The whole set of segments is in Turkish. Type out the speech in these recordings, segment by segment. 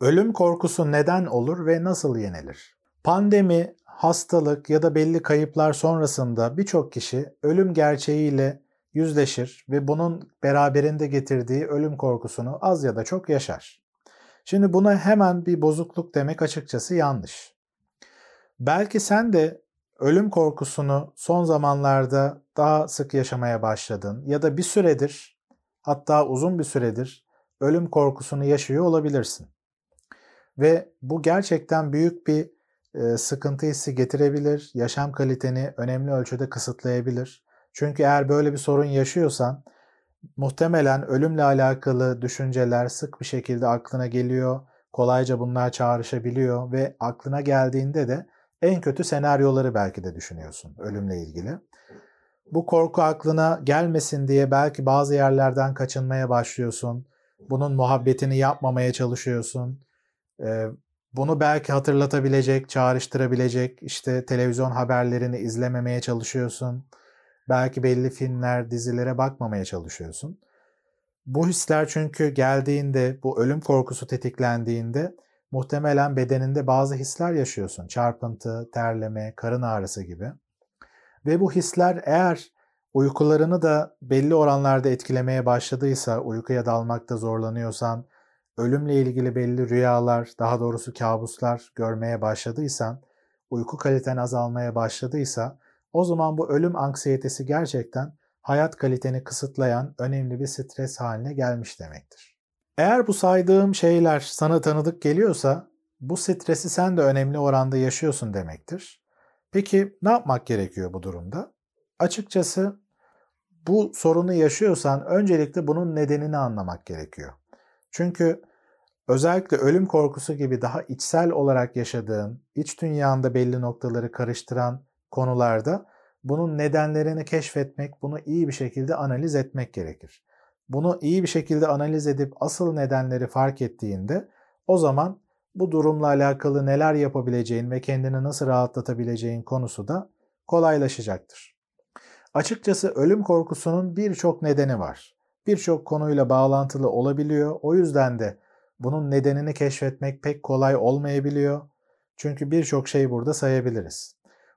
Ölüm korkusu neden olur ve nasıl yenilir? Pandemi, hastalık ya da belli kayıplar sonrasında birçok kişi ölüm gerçeğiyle yüzleşir ve bunun beraberinde getirdiği ölüm korkusunu az ya da çok yaşar. Şimdi buna hemen bir bozukluk demek açıkçası yanlış. Belki sen de ölüm korkusunu son zamanlarda daha sık yaşamaya başladın ya da bir süredir hatta uzun bir süredir ölüm korkusunu yaşıyor olabilirsin. Ve bu gerçekten büyük bir e, sıkıntı hissi getirebilir, yaşam kaliteni önemli ölçüde kısıtlayabilir. Çünkü eğer böyle bir sorun yaşıyorsan muhtemelen ölümle alakalı düşünceler sık bir şekilde aklına geliyor. Kolayca bunlar çağrışabiliyor ve aklına geldiğinde de en kötü senaryoları belki de düşünüyorsun ölümle ilgili. Bu korku aklına gelmesin diye belki bazı yerlerden kaçınmaya başlıyorsun. Bunun muhabbetini yapmamaya çalışıyorsun. Bunu belki hatırlatabilecek, çağrıştırabilecek işte televizyon haberlerini izlememeye çalışıyorsun. Belki belli filmler, dizilere bakmamaya çalışıyorsun. Bu hisler çünkü geldiğinde, bu ölüm korkusu tetiklendiğinde muhtemelen bedeninde bazı hisler yaşıyorsun. Çarpıntı, terleme, karın ağrısı gibi. Ve bu hisler eğer uykularını da belli oranlarda etkilemeye başladıysa, uykuya dalmakta zorlanıyorsan, ölümle ilgili belli rüyalar, daha doğrusu kabuslar görmeye başladıysan, uyku kaliten azalmaya başladıysa, o zaman bu ölüm anksiyetesi gerçekten hayat kaliteni kısıtlayan önemli bir stres haline gelmiş demektir. Eğer bu saydığım şeyler sana tanıdık geliyorsa bu stresi sen de önemli oranda yaşıyorsun demektir. Peki ne yapmak gerekiyor bu durumda? Açıkçası bu sorunu yaşıyorsan öncelikle bunun nedenini anlamak gerekiyor. Çünkü özellikle ölüm korkusu gibi daha içsel olarak yaşadığın, iç dünyanda belli noktaları karıştıran konularda bunun nedenlerini keşfetmek, bunu iyi bir şekilde analiz etmek gerekir. Bunu iyi bir şekilde analiz edip asıl nedenleri fark ettiğinde o zaman bu durumla alakalı neler yapabileceğin ve kendini nasıl rahatlatabileceğin konusu da kolaylaşacaktır. Açıkçası ölüm korkusunun birçok nedeni var. Birçok konuyla bağlantılı olabiliyor. O yüzden de bunun nedenini keşfetmek pek kolay olmayabiliyor. Çünkü birçok şey burada sayabiliriz.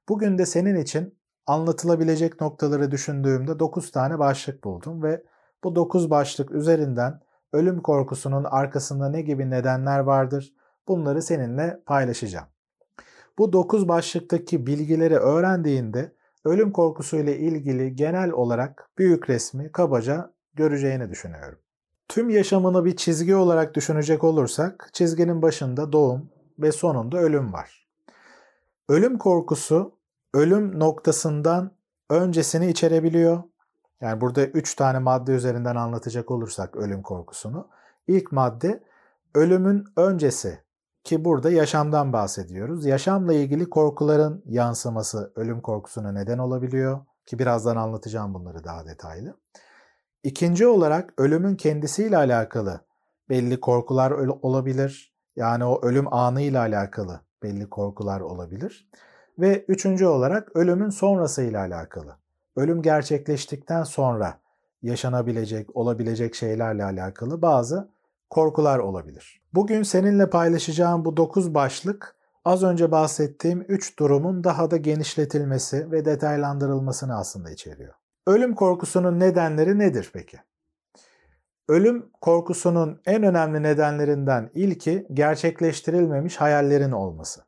Bugün de senin için anlatılabilecek noktaları düşündüğümde 9 tane başlık buldum ve bu 9 başlık üzerinden ölüm korkusunun arkasında ne gibi nedenler vardır bunları seninle paylaşacağım. Bu 9 başlıktaki bilgileri öğrendiğinde ölüm korkusuyla ilgili genel olarak büyük resmi kabaca göreceğini düşünüyorum. Tüm yaşamını bir çizgi olarak düşünecek olursak çizginin başında doğum ve sonunda ölüm var. Ölüm korkusu ölüm noktasından öncesini içerebiliyor. Yani burada üç tane madde üzerinden anlatacak olursak ölüm korkusunu. İlk madde ölümün öncesi ki burada yaşamdan bahsediyoruz. Yaşamla ilgili korkuların yansıması ölüm korkusuna neden olabiliyor ki birazdan anlatacağım bunları daha detaylı. İkinci olarak ölümün kendisiyle alakalı belli korkular olabilir. Yani o ölüm anıyla alakalı belli korkular olabilir. Ve üçüncü olarak ölümün sonrasıyla alakalı. Ölüm gerçekleştikten sonra yaşanabilecek, olabilecek şeylerle alakalı bazı korkular olabilir. Bugün seninle paylaşacağım bu 9 başlık az önce bahsettiğim 3 durumun daha da genişletilmesi ve detaylandırılmasını aslında içeriyor. Ölüm korkusunun nedenleri nedir peki? Ölüm korkusunun en önemli nedenlerinden ilki gerçekleştirilmemiş hayallerin olması.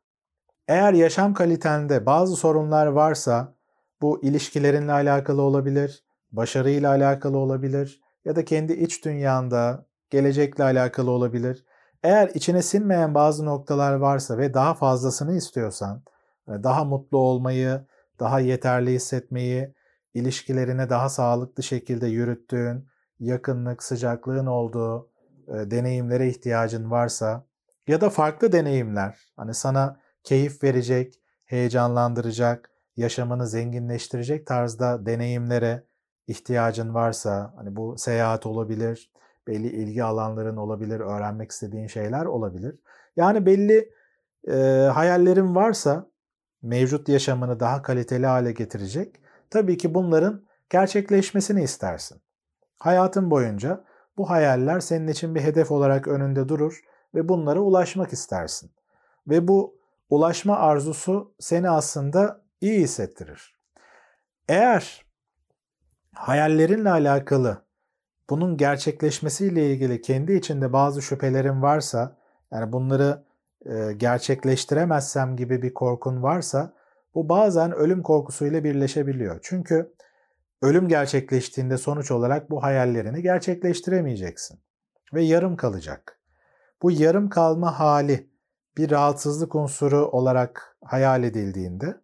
Eğer yaşam kalitende bazı sorunlar varsa bu ilişkilerinle alakalı olabilir, başarıyla alakalı olabilir ya da kendi iç dünyanda gelecekle alakalı olabilir. Eğer içine sinmeyen bazı noktalar varsa ve daha fazlasını istiyorsan, daha mutlu olmayı, daha yeterli hissetmeyi, ilişkilerine daha sağlıklı şekilde yürüttüğün, yakınlık, sıcaklığın olduğu e, deneyimlere ihtiyacın varsa ya da farklı deneyimler, hani sana keyif verecek, heyecanlandıracak, yaşamını zenginleştirecek tarzda deneyimlere ihtiyacın varsa, hani bu seyahat olabilir, belli ilgi alanların olabilir, öğrenmek istediğin şeyler olabilir. Yani belli e, hayallerin varsa mevcut yaşamını daha kaliteli hale getirecek. Tabii ki bunların gerçekleşmesini istersin. Hayatın boyunca bu hayaller senin için bir hedef olarak önünde durur ve bunlara ulaşmak istersin. Ve bu ulaşma arzusu seni aslında iyi hissettirir. Eğer hayallerinle alakalı bunun gerçekleşmesiyle ilgili kendi içinde bazı şüphelerin varsa, yani bunları gerçekleştiremezsem gibi bir korkun varsa, bu bazen ölüm korkusuyla birleşebiliyor. Çünkü ölüm gerçekleştiğinde sonuç olarak bu hayallerini gerçekleştiremeyeceksin ve yarım kalacak. Bu yarım kalma hali bir rahatsızlık unsuru olarak hayal edildiğinde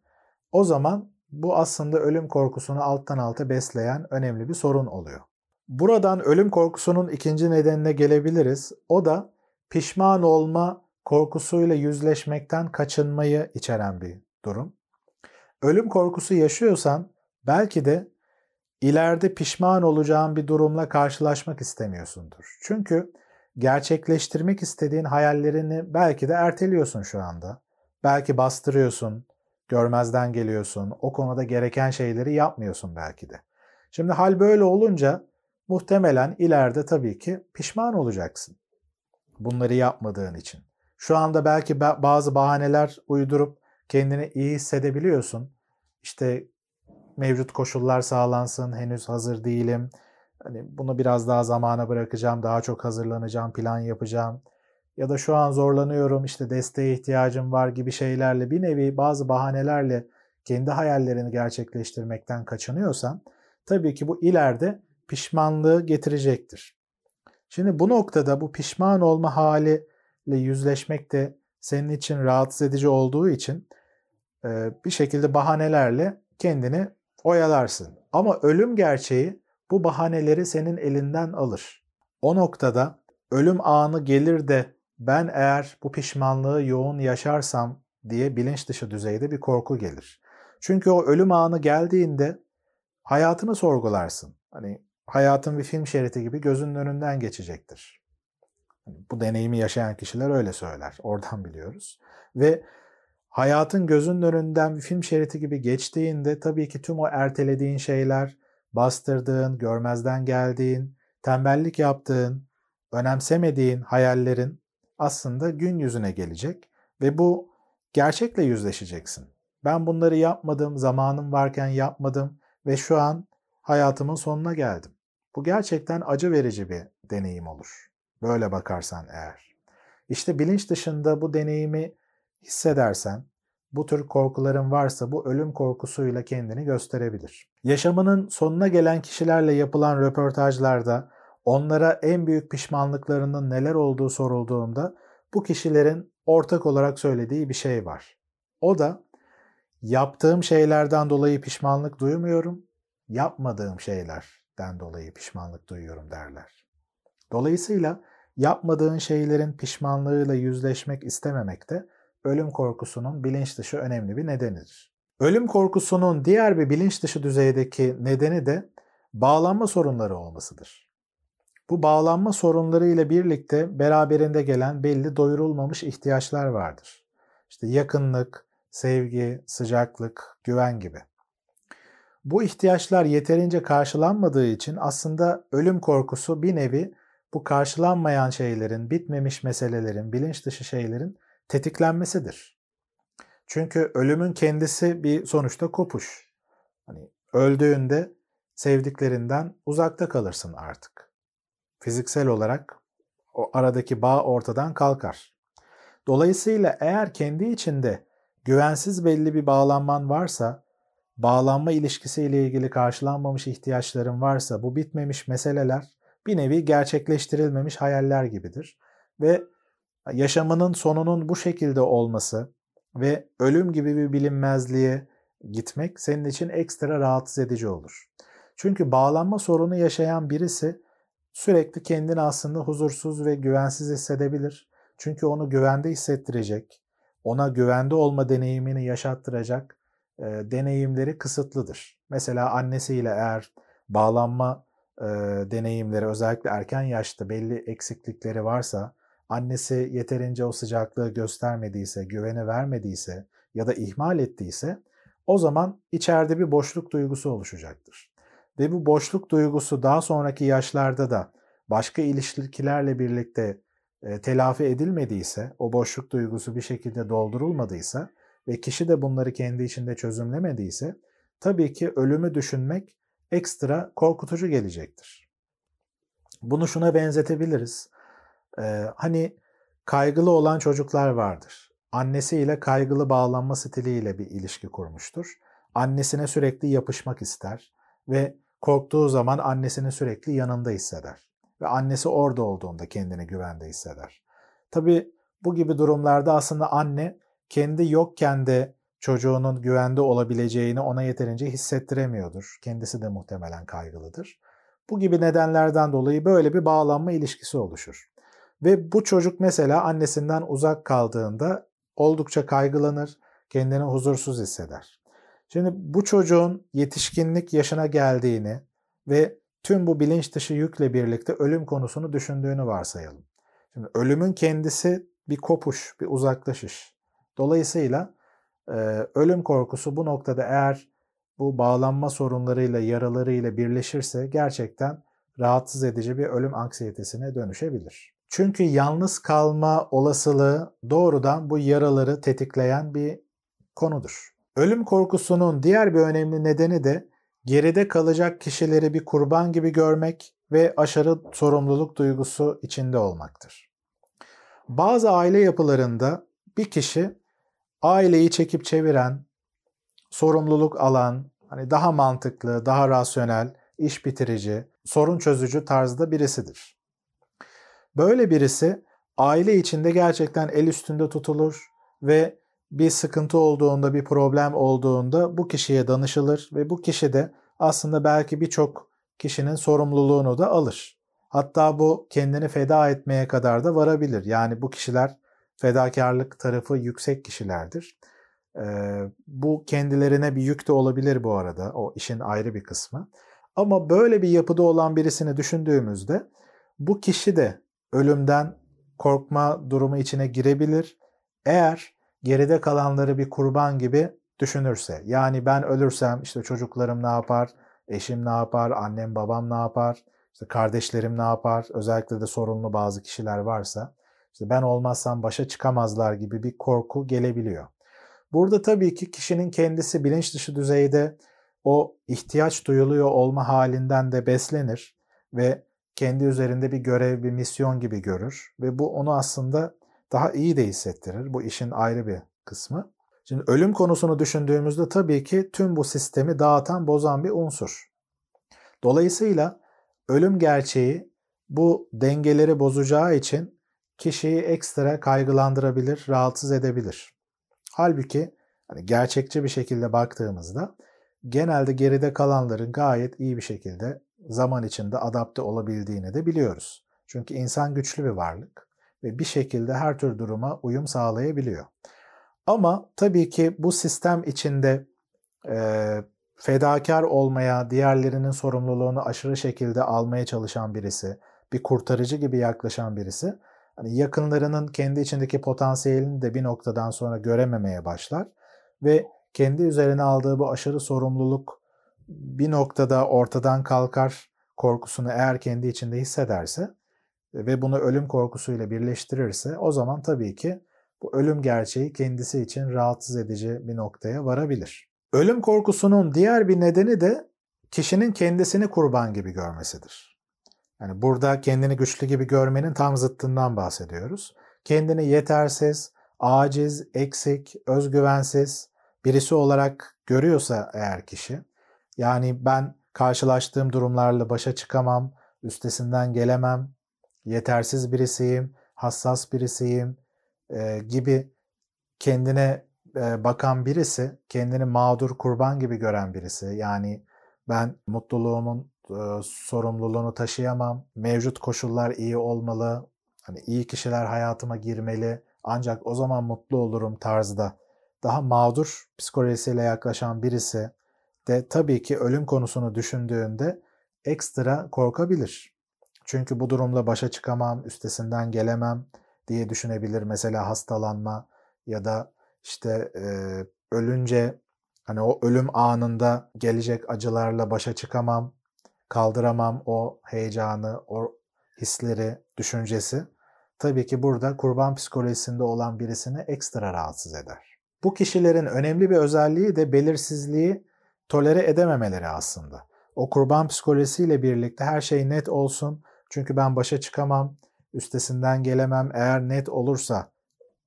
o zaman bu aslında ölüm korkusunu alttan alta besleyen önemli bir sorun oluyor. Buradan ölüm korkusunun ikinci nedenine gelebiliriz. O da pişman olma korkusuyla yüzleşmekten kaçınmayı içeren bir durum. Ölüm korkusu yaşıyorsan belki de ileride pişman olacağın bir durumla karşılaşmak istemiyorsundur. Çünkü gerçekleştirmek istediğin hayallerini belki de erteliyorsun şu anda. Belki bastırıyorsun, görmezden geliyorsun, o konuda gereken şeyleri yapmıyorsun belki de. Şimdi hal böyle olunca muhtemelen ileride tabii ki pişman olacaksın. Bunları yapmadığın için. Şu anda belki bazı bahaneler uydurup kendini iyi hissedebiliyorsun. İşte mevcut koşullar sağlansın, henüz hazır değilim. Hani bunu biraz daha zamana bırakacağım, daha çok hazırlanacağım, plan yapacağım. Ya da şu an zorlanıyorum, işte desteğe ihtiyacım var gibi şeylerle bir nevi bazı bahanelerle kendi hayallerini gerçekleştirmekten kaçınıyorsan tabii ki bu ileride pişmanlığı getirecektir. Şimdi bu noktada bu pişman olma haliyle yüzleşmek de senin için rahatsız edici olduğu için bir şekilde bahanelerle kendini oyalarsın. Ama ölüm gerçeği bu bahaneleri senin elinden alır. O noktada ölüm anı gelir de ben eğer bu pişmanlığı yoğun yaşarsam diye bilinç dışı düzeyde bir korku gelir. Çünkü o ölüm anı geldiğinde hayatını sorgularsın. Hani hayatın bir film şeridi gibi gözünün önünden geçecektir. Hani bu deneyimi yaşayan kişiler öyle söyler. Oradan biliyoruz. Ve hayatın gözünün önünden bir film şeridi gibi geçtiğinde tabii ki tüm o ertelediğin şeyler, bastırdığın, görmezden geldiğin, tembellik yaptığın, önemsemediğin hayallerin aslında gün yüzüne gelecek ve bu gerçekle yüzleşeceksin. Ben bunları yapmadım, zamanım varken yapmadım ve şu an hayatımın sonuna geldim. Bu gerçekten acı verici bir deneyim olur. Böyle bakarsan eğer. İşte bilinç dışında bu deneyimi hissedersen, bu tür korkuların varsa bu ölüm korkusuyla kendini gösterebilir. Yaşamının sonuna gelen kişilerle yapılan röportajlarda onlara en büyük pişmanlıklarının neler olduğu sorulduğunda bu kişilerin ortak olarak söylediği bir şey var. O da yaptığım şeylerden dolayı pişmanlık duymuyorum, yapmadığım şeylerden dolayı pişmanlık duyuyorum derler. Dolayısıyla yapmadığın şeylerin pişmanlığıyla yüzleşmek istememek de ölüm korkusunun bilinç dışı önemli bir nedenidir. Ölüm korkusunun diğer bir bilinç dışı düzeydeki nedeni de bağlanma sorunları olmasıdır. Bu bağlanma sorunları ile birlikte beraberinde gelen belli doyurulmamış ihtiyaçlar vardır. İşte yakınlık, sevgi, sıcaklık, güven gibi. Bu ihtiyaçlar yeterince karşılanmadığı için aslında ölüm korkusu bir nevi bu karşılanmayan şeylerin, bitmemiş meselelerin, bilinç dışı şeylerin tetiklenmesidir. Çünkü ölümün kendisi bir sonuçta kopuş. Hani öldüğünde sevdiklerinden uzakta kalırsın artık. Fiziksel olarak o aradaki bağ ortadan kalkar. Dolayısıyla eğer kendi içinde güvensiz belli bir bağlanman varsa, bağlanma ilişkisiyle ilgili karşılanmamış ihtiyaçların varsa bu bitmemiş meseleler bir nevi gerçekleştirilmemiş hayaller gibidir. Ve yaşamının sonunun bu şekilde olması ve ölüm gibi bir bilinmezliğe gitmek senin için ekstra rahatsız edici olur. Çünkü bağlanma sorunu yaşayan birisi sürekli kendini aslında huzursuz ve güvensiz hissedebilir. Çünkü onu güvende hissettirecek, ona güvende olma deneyimini yaşattıracak e, deneyimleri kısıtlıdır. Mesela annesiyle eğer bağlanma e, deneyimleri özellikle erken yaşta belli eksiklikleri varsa annesi yeterince o sıcaklığı göstermediyse, güveni vermediyse ya da ihmal ettiyse o zaman içeride bir boşluk duygusu oluşacaktır. Ve bu boşluk duygusu daha sonraki yaşlarda da başka ilişkilerle birlikte e, telafi edilmediyse, o boşluk duygusu bir şekilde doldurulmadıysa ve kişi de bunları kendi içinde çözümlemediyse tabii ki ölümü düşünmek ekstra korkutucu gelecektir. Bunu şuna benzetebiliriz. Hani kaygılı olan çocuklar vardır. Annesiyle kaygılı bağlanma stiliyle bir ilişki kurmuştur. Annesine sürekli yapışmak ister ve korktuğu zaman annesini sürekli yanında hisseder. Ve annesi orada olduğunda kendini güvende hisseder. Tabi bu gibi durumlarda aslında anne kendi yokken de çocuğunun güvende olabileceğini ona yeterince hissettiremiyordur. Kendisi de muhtemelen kaygılıdır. Bu gibi nedenlerden dolayı böyle bir bağlanma ilişkisi oluşur. Ve bu çocuk mesela annesinden uzak kaldığında oldukça kaygılanır, kendini huzursuz hisseder. Şimdi bu çocuğun yetişkinlik yaşına geldiğini ve tüm bu bilinç dışı yükle birlikte ölüm konusunu düşündüğünü varsayalım. Şimdi ölümün kendisi bir kopuş, bir uzaklaşış. Dolayısıyla ölüm korkusu bu noktada eğer bu bağlanma sorunlarıyla, yaralarıyla birleşirse gerçekten rahatsız edici bir ölüm anksiyetesine dönüşebilir. Çünkü yalnız kalma olasılığı doğrudan bu yaraları tetikleyen bir konudur. Ölüm korkusunun diğer bir önemli nedeni de geride kalacak kişileri bir kurban gibi görmek ve aşırı sorumluluk duygusu içinde olmaktır. Bazı aile yapılarında bir kişi aileyi çekip çeviren, sorumluluk alan, hani daha mantıklı, daha rasyonel, iş bitirici, sorun çözücü tarzda birisidir. Böyle birisi aile içinde gerçekten el üstünde tutulur ve bir sıkıntı olduğunda, bir problem olduğunda bu kişiye danışılır ve bu kişi de aslında belki birçok kişinin sorumluluğunu da alır. Hatta bu kendini feda etmeye kadar da varabilir. Yani bu kişiler fedakarlık tarafı yüksek kişilerdir. Ee, bu kendilerine bir yük de olabilir bu arada. O işin ayrı bir kısmı. Ama böyle bir yapıda olan birisini düşündüğümüzde bu kişi de ölümden korkma durumu içine girebilir. Eğer geride kalanları bir kurban gibi düşünürse. Yani ben ölürsem işte çocuklarım ne yapar, eşim ne yapar, annem babam ne yapar, işte kardeşlerim ne yapar, özellikle de sorunlu bazı kişiler varsa işte ben olmazsam başa çıkamazlar gibi bir korku gelebiliyor. Burada tabii ki kişinin kendisi bilinç dışı düzeyde o ihtiyaç duyuluyor olma halinden de beslenir ve kendi üzerinde bir görev, bir misyon gibi görür ve bu onu aslında daha iyi de hissettirir. Bu işin ayrı bir kısmı. Şimdi ölüm konusunu düşündüğümüzde tabii ki tüm bu sistemi dağıtan, bozan bir unsur. Dolayısıyla ölüm gerçeği bu dengeleri bozacağı için kişiyi ekstra kaygılandırabilir, rahatsız edebilir. Halbuki hani gerçekçi bir şekilde baktığımızda genelde geride kalanların gayet iyi bir şekilde zaman içinde adapte olabildiğini de biliyoruz. Çünkü insan güçlü bir varlık ve bir şekilde her tür duruma uyum sağlayabiliyor. Ama tabii ki bu sistem içinde e, fedakar olmaya, diğerlerinin sorumluluğunu aşırı şekilde almaya çalışan birisi, bir kurtarıcı gibi yaklaşan birisi hani yakınlarının kendi içindeki potansiyelini de bir noktadan sonra görememeye başlar ve kendi üzerine aldığı bu aşırı sorumluluk bir noktada ortadan kalkar korkusunu eğer kendi içinde hissederse ve bunu ölüm korkusuyla birleştirirse o zaman tabii ki bu ölüm gerçeği kendisi için rahatsız edici bir noktaya varabilir. Ölüm korkusunun diğer bir nedeni de kişinin kendisini kurban gibi görmesidir. Yani burada kendini güçlü gibi görmenin tam zıttından bahsediyoruz. Kendini yetersiz, aciz, eksik, özgüvensiz birisi olarak görüyorsa eğer kişi, yani ben karşılaştığım durumlarla başa çıkamam, üstesinden gelemem, yetersiz birisiyim, hassas birisiyim e, gibi kendine e, bakan birisi, kendini mağdur kurban gibi gören birisi, yani ben mutluluğumun e, sorumluluğunu taşıyamam. Mevcut koşullar iyi olmalı. Hani iyi kişiler hayatıma girmeli. Ancak o zaman mutlu olurum tarzda daha mağdur psikolojisiyle yaklaşan birisi de tabii ki ölüm konusunu düşündüğünde ekstra korkabilir. Çünkü bu durumla başa çıkamam, üstesinden gelemem diye düşünebilir. Mesela hastalanma ya da işte e, ölünce hani o ölüm anında gelecek acılarla başa çıkamam kaldıramam o heyecanı, o hisleri, düşüncesi. tabii ki burada kurban psikolojisinde olan birisini ekstra rahatsız eder. Bu kişilerin önemli bir özelliği de belirsizliği tolere edememeleri aslında. O kurban psikolojisiyle birlikte her şey net olsun çünkü ben başa çıkamam, üstesinden gelemem. Eğer net olursa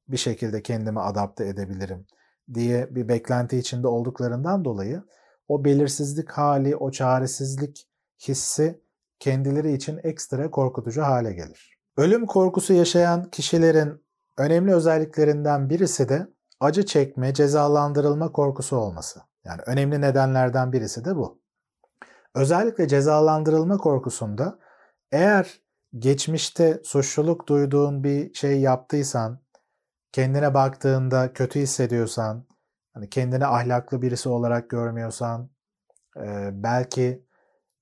bir şekilde kendimi adapte edebilirim diye bir beklenti içinde olduklarından dolayı o belirsizlik hali, o çaresizlik hissi kendileri için ekstra korkutucu hale gelir. Ölüm korkusu yaşayan kişilerin önemli özelliklerinden birisi de acı çekme, cezalandırılma korkusu olması. Yani önemli nedenlerden birisi de bu. Özellikle cezalandırılma korkusunda eğer geçmişte suçluluk duyduğun bir şey yaptıysan, kendine baktığında kötü hissediyorsan, hani kendini ahlaklı birisi olarak görmüyorsan, belki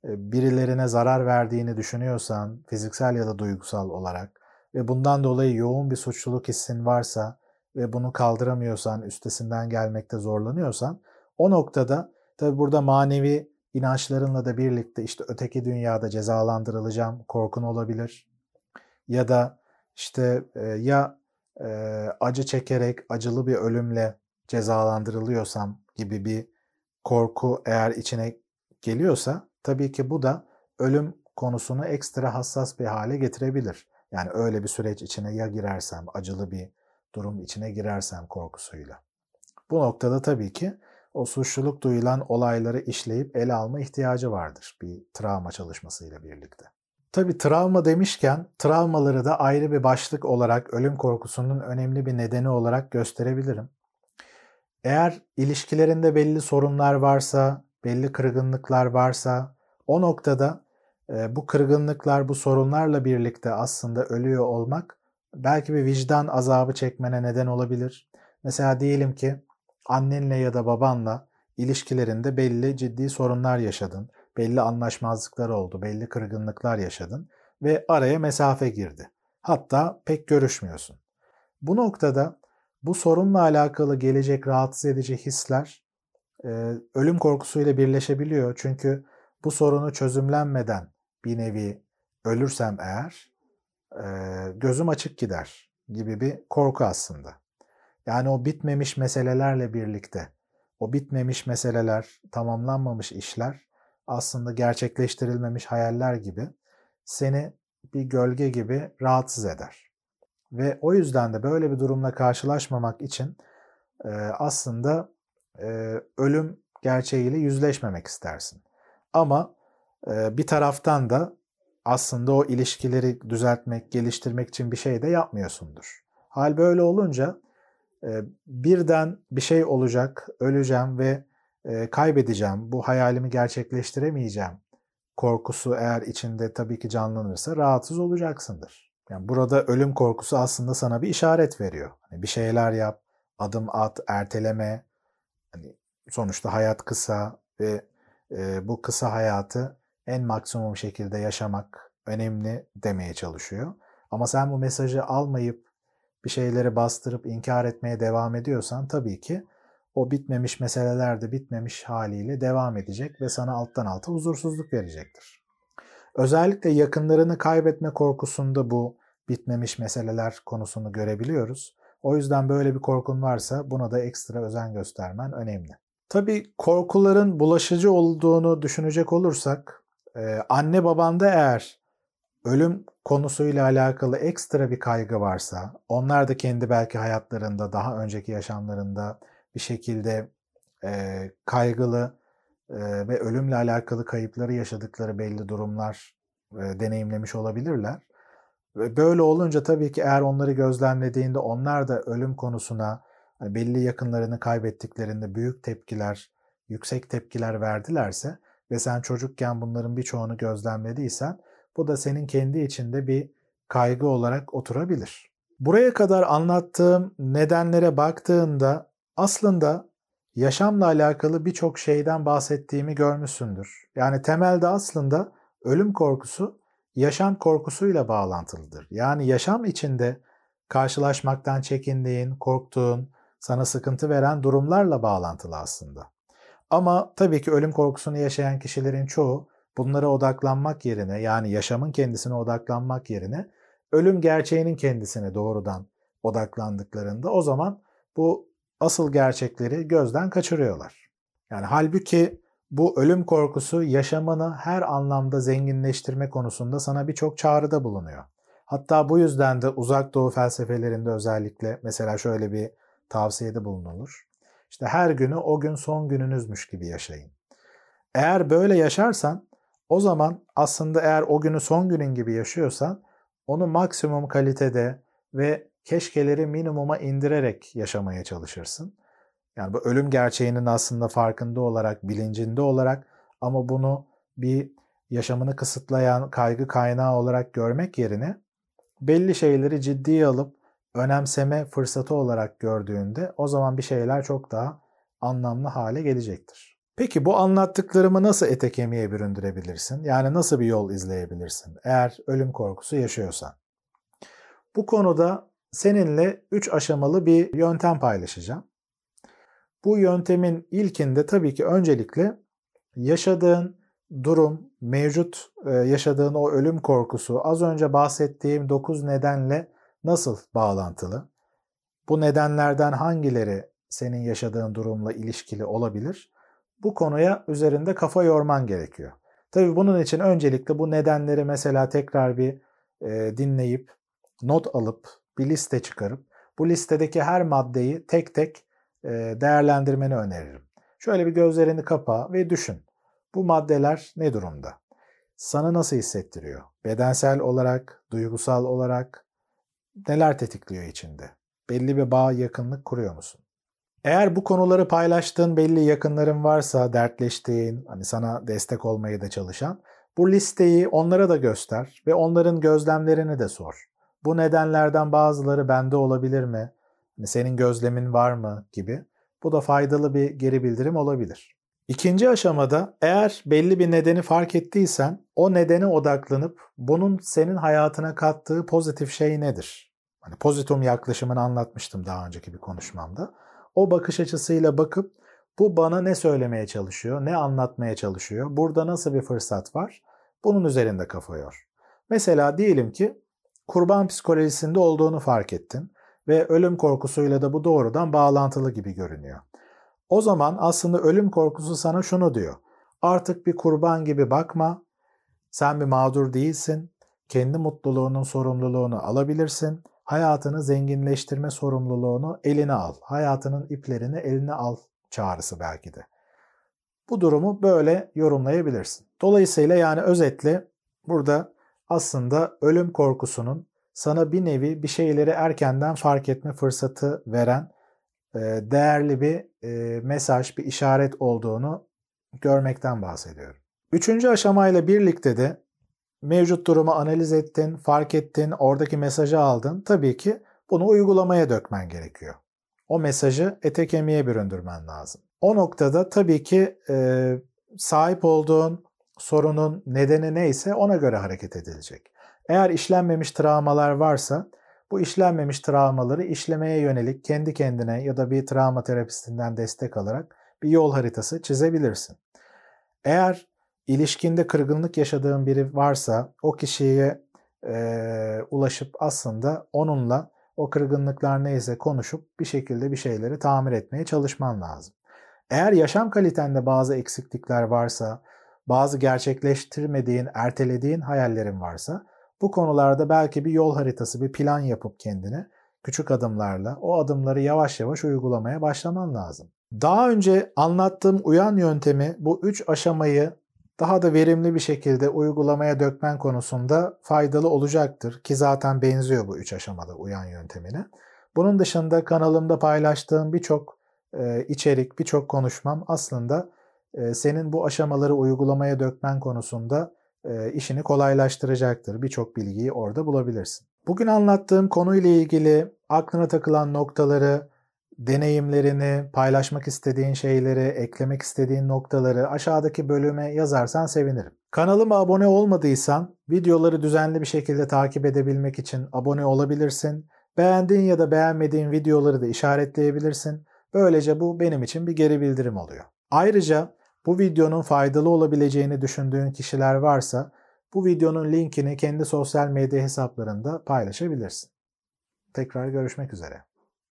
birilerine zarar verdiğini düşünüyorsan, fiziksel ya da duygusal olarak ve bundan dolayı yoğun bir suçluluk hissin varsa ve bunu kaldıramıyorsan, üstesinden gelmekte zorlanıyorsan, o noktada tabi burada manevi inançlarınla da birlikte işte öteki dünyada cezalandırılacağım korkun olabilir. Ya da işte e, ya e, acı çekerek acılı bir ölümle cezalandırılıyorsam gibi bir korku eğer içine geliyorsa tabii ki bu da ölüm konusunu ekstra hassas bir hale getirebilir. Yani öyle bir süreç içine ya girersem, acılı bir durum içine girersem korkusuyla. Bu noktada tabii ki o suçluluk duyulan olayları işleyip ele alma ihtiyacı vardır bir travma çalışmasıyla birlikte. Tabi travma demişken travmaları da ayrı bir başlık olarak ölüm korkusunun önemli bir nedeni olarak gösterebilirim. Eğer ilişkilerinde belli sorunlar varsa, belli kırgınlıklar varsa o noktada e, bu kırgınlıklar, bu sorunlarla birlikte aslında ölüyor olmak belki bir vicdan azabı çekmene neden olabilir. Mesela diyelim ki annenle ya da babanla ilişkilerinde belli ciddi sorunlar yaşadın. Belli anlaşmazlıklar oldu, belli kırgınlıklar yaşadın ve araya mesafe girdi. Hatta pek görüşmüyorsun. Bu noktada bu sorunla alakalı gelecek rahatsız edici hisler e, ölüm korkusuyla birleşebiliyor. Çünkü bu sorunu çözümlenmeden bir nevi ölürsem eğer e, gözüm açık gider gibi bir korku aslında. Yani o bitmemiş meselelerle birlikte, o bitmemiş meseleler, tamamlanmamış işler aslında gerçekleştirilmemiş hayaller gibi seni bir gölge gibi rahatsız eder. Ve o yüzden de böyle bir durumla karşılaşmamak için e, aslında e, ölüm gerçeğiyle yüzleşmemek istersin. Ama e, bir taraftan da aslında o ilişkileri düzeltmek, geliştirmek için bir şey de yapmıyorsundur. Hal böyle olunca birden bir şey olacak, öleceğim ve kaybedeceğim, bu hayalimi gerçekleştiremeyeceğim korkusu eğer içinde tabii ki canlanırsa rahatsız olacaksındır. Yani burada ölüm korkusu aslında sana bir işaret veriyor. Hani bir şeyler yap, adım at, erteleme. Hani sonuçta hayat kısa ve e, bu kısa hayatı en maksimum şekilde yaşamak önemli demeye çalışıyor. Ama sen bu mesajı almayıp bir şeyleri bastırıp inkar etmeye devam ediyorsan tabii ki o bitmemiş meseleler de bitmemiş haliyle devam edecek ve sana alttan alta huzursuzluk verecektir. Özellikle yakınlarını kaybetme korkusunda bu bitmemiş meseleler konusunu görebiliyoruz. O yüzden böyle bir korkun varsa buna da ekstra özen göstermen önemli. Tabii korkuların bulaşıcı olduğunu düşünecek olursak, anne babanda eğer ölüm konusuyla alakalı ekstra bir kaygı varsa, onlar da kendi belki hayatlarında, daha önceki yaşamlarında bir şekilde e, kaygılı e, ve ölümle alakalı kayıpları yaşadıkları belli durumlar e, deneyimlemiş olabilirler. Ve böyle olunca tabii ki eğer onları gözlemlediğinde onlar da ölüm konusuna hani belli yakınlarını kaybettiklerinde büyük tepkiler, yüksek tepkiler verdilerse ve sen çocukken bunların birçoğunu gözlemlediysen bu da senin kendi içinde bir kaygı olarak oturabilir. Buraya kadar anlattığım nedenlere baktığında aslında yaşamla alakalı birçok şeyden bahsettiğimi görmüşsündür. Yani temelde aslında ölüm korkusu yaşam korkusuyla bağlantılıdır. Yani yaşam içinde karşılaşmaktan çekindiğin, korktuğun, sana sıkıntı veren durumlarla bağlantılı aslında. Ama tabii ki ölüm korkusunu yaşayan kişilerin çoğu bunlara odaklanmak yerine yani yaşamın kendisine odaklanmak yerine ölüm gerçeğinin kendisine doğrudan odaklandıklarında o zaman bu asıl gerçekleri gözden kaçırıyorlar. Yani halbuki bu ölüm korkusu yaşamını her anlamda zenginleştirme konusunda sana birçok çağrıda bulunuyor. Hatta bu yüzden de uzak doğu felsefelerinde özellikle mesela şöyle bir tavsiyede bulunulur. İşte her günü o gün son gününüzmüş gibi yaşayın. Eğer böyle yaşarsan o zaman aslında eğer o günü son günün gibi yaşıyorsan onu maksimum kalitede ve keşkeleri minimuma indirerek yaşamaya çalışırsın. Yani bu ölüm gerçeğinin aslında farkında olarak, bilincinde olarak ama bunu bir yaşamını kısıtlayan kaygı kaynağı olarak görmek yerine belli şeyleri ciddiye alıp önemseme fırsatı olarak gördüğünde o zaman bir şeyler çok daha anlamlı hale gelecektir. Peki bu anlattıklarımı nasıl ete kemiğe büründürebilirsin? Yani nasıl bir yol izleyebilirsin eğer ölüm korkusu yaşıyorsan? Bu konuda seninle 3 aşamalı bir yöntem paylaşacağım. Bu yöntemin ilkinde tabii ki öncelikle yaşadığın durum, mevcut e, yaşadığın o ölüm korkusu az önce bahsettiğim 9 nedenle nasıl bağlantılı? Bu nedenlerden hangileri senin yaşadığın durumla ilişkili olabilir? Bu konuya üzerinde kafa yorman gerekiyor. Tabii bunun için öncelikle bu nedenleri mesela tekrar bir e, dinleyip, not alıp, bir liste çıkarıp bu listedeki her maddeyi tek tek e, değerlendirmeni öneririm. Şöyle bir gözlerini kapa ve düşün. Bu maddeler ne durumda? Sana nasıl hissettiriyor? Bedensel olarak, duygusal olarak neler tetikliyor içinde? Belli bir bağ, yakınlık kuruyor musun? Eğer bu konuları paylaştığın belli yakınların varsa, dertleştiğin, hani sana destek olmaya da çalışan, bu listeyi onlara da göster ve onların gözlemlerini de sor. Bu nedenlerden bazıları bende olabilir mi? Hani senin gözlemin var mı gibi. Bu da faydalı bir geri bildirim olabilir. İkinci aşamada eğer belli bir nedeni fark ettiysen o nedene odaklanıp bunun senin hayatına kattığı pozitif şey nedir? Hani pozitum yaklaşımını anlatmıştım daha önceki bir konuşmamda. O bakış açısıyla bakıp bu bana ne söylemeye çalışıyor, ne anlatmaya çalışıyor, burada nasıl bir fırsat var? Bunun üzerinde kafa yor. Mesela diyelim ki kurban psikolojisinde olduğunu fark ettin ve ölüm korkusuyla da bu doğrudan bağlantılı gibi görünüyor. O zaman aslında ölüm korkusu sana şunu diyor. Artık bir kurban gibi bakma. Sen bir mağdur değilsin. Kendi mutluluğunun sorumluluğunu alabilirsin. Hayatını zenginleştirme sorumluluğunu eline al. Hayatının iplerini eline al çağrısı belki de. Bu durumu böyle yorumlayabilirsin. Dolayısıyla yani özetle burada aslında ölüm korkusunun sana bir nevi bir şeyleri erkenden fark etme fırsatı veren değerli bir mesaj, bir işaret olduğunu görmekten bahsediyorum. Üçüncü aşamayla birlikte de mevcut durumu analiz ettin, fark ettin, oradaki mesajı aldın. Tabii ki bunu uygulamaya dökmen gerekiyor. O mesajı ete kemiğe büründürmen lazım. O noktada tabii ki e, sahip olduğun sorunun nedeni neyse ona göre hareket edilecek. Eğer işlenmemiş travmalar varsa bu işlenmemiş travmaları işlemeye yönelik kendi kendine ya da bir travma terapistinden destek alarak bir yol haritası çizebilirsin. Eğer ilişkinde kırgınlık yaşadığın biri varsa o kişiye e, ulaşıp aslında onunla o kırgınlıklar neyse konuşup bir şekilde bir şeyleri tamir etmeye çalışman lazım. Eğer yaşam kalitende bazı eksiklikler varsa, bazı gerçekleştirmediğin, ertelediğin hayallerin varsa bu konularda belki bir yol haritası, bir plan yapıp kendine küçük adımlarla o adımları yavaş yavaş uygulamaya başlaman lazım. Daha önce anlattığım uyan yöntemi bu üç aşamayı daha da verimli bir şekilde uygulamaya dökmen konusunda faydalı olacaktır ki zaten benziyor bu üç aşamada uyan yöntemine. Bunun dışında kanalımda paylaştığım birçok e, içerik, birçok konuşmam aslında e, senin bu aşamaları uygulamaya dökmen konusunda e, işini kolaylaştıracaktır. Birçok bilgiyi orada bulabilirsin. Bugün anlattığım konuyla ilgili aklına takılan noktaları, deneyimlerini, paylaşmak istediğin şeyleri, eklemek istediğin noktaları aşağıdaki bölüme yazarsan sevinirim. Kanalıma abone olmadıysan videoları düzenli bir şekilde takip edebilmek için abone olabilirsin. Beğendiğin ya da beğenmediğin videoları da işaretleyebilirsin. Böylece bu benim için bir geri bildirim oluyor. Ayrıca bu videonun faydalı olabileceğini düşündüğün kişiler varsa Bu videonun linkini kendi sosyal medya hesaplarında paylaşabilirsin. Tekrar görüşmek üzere.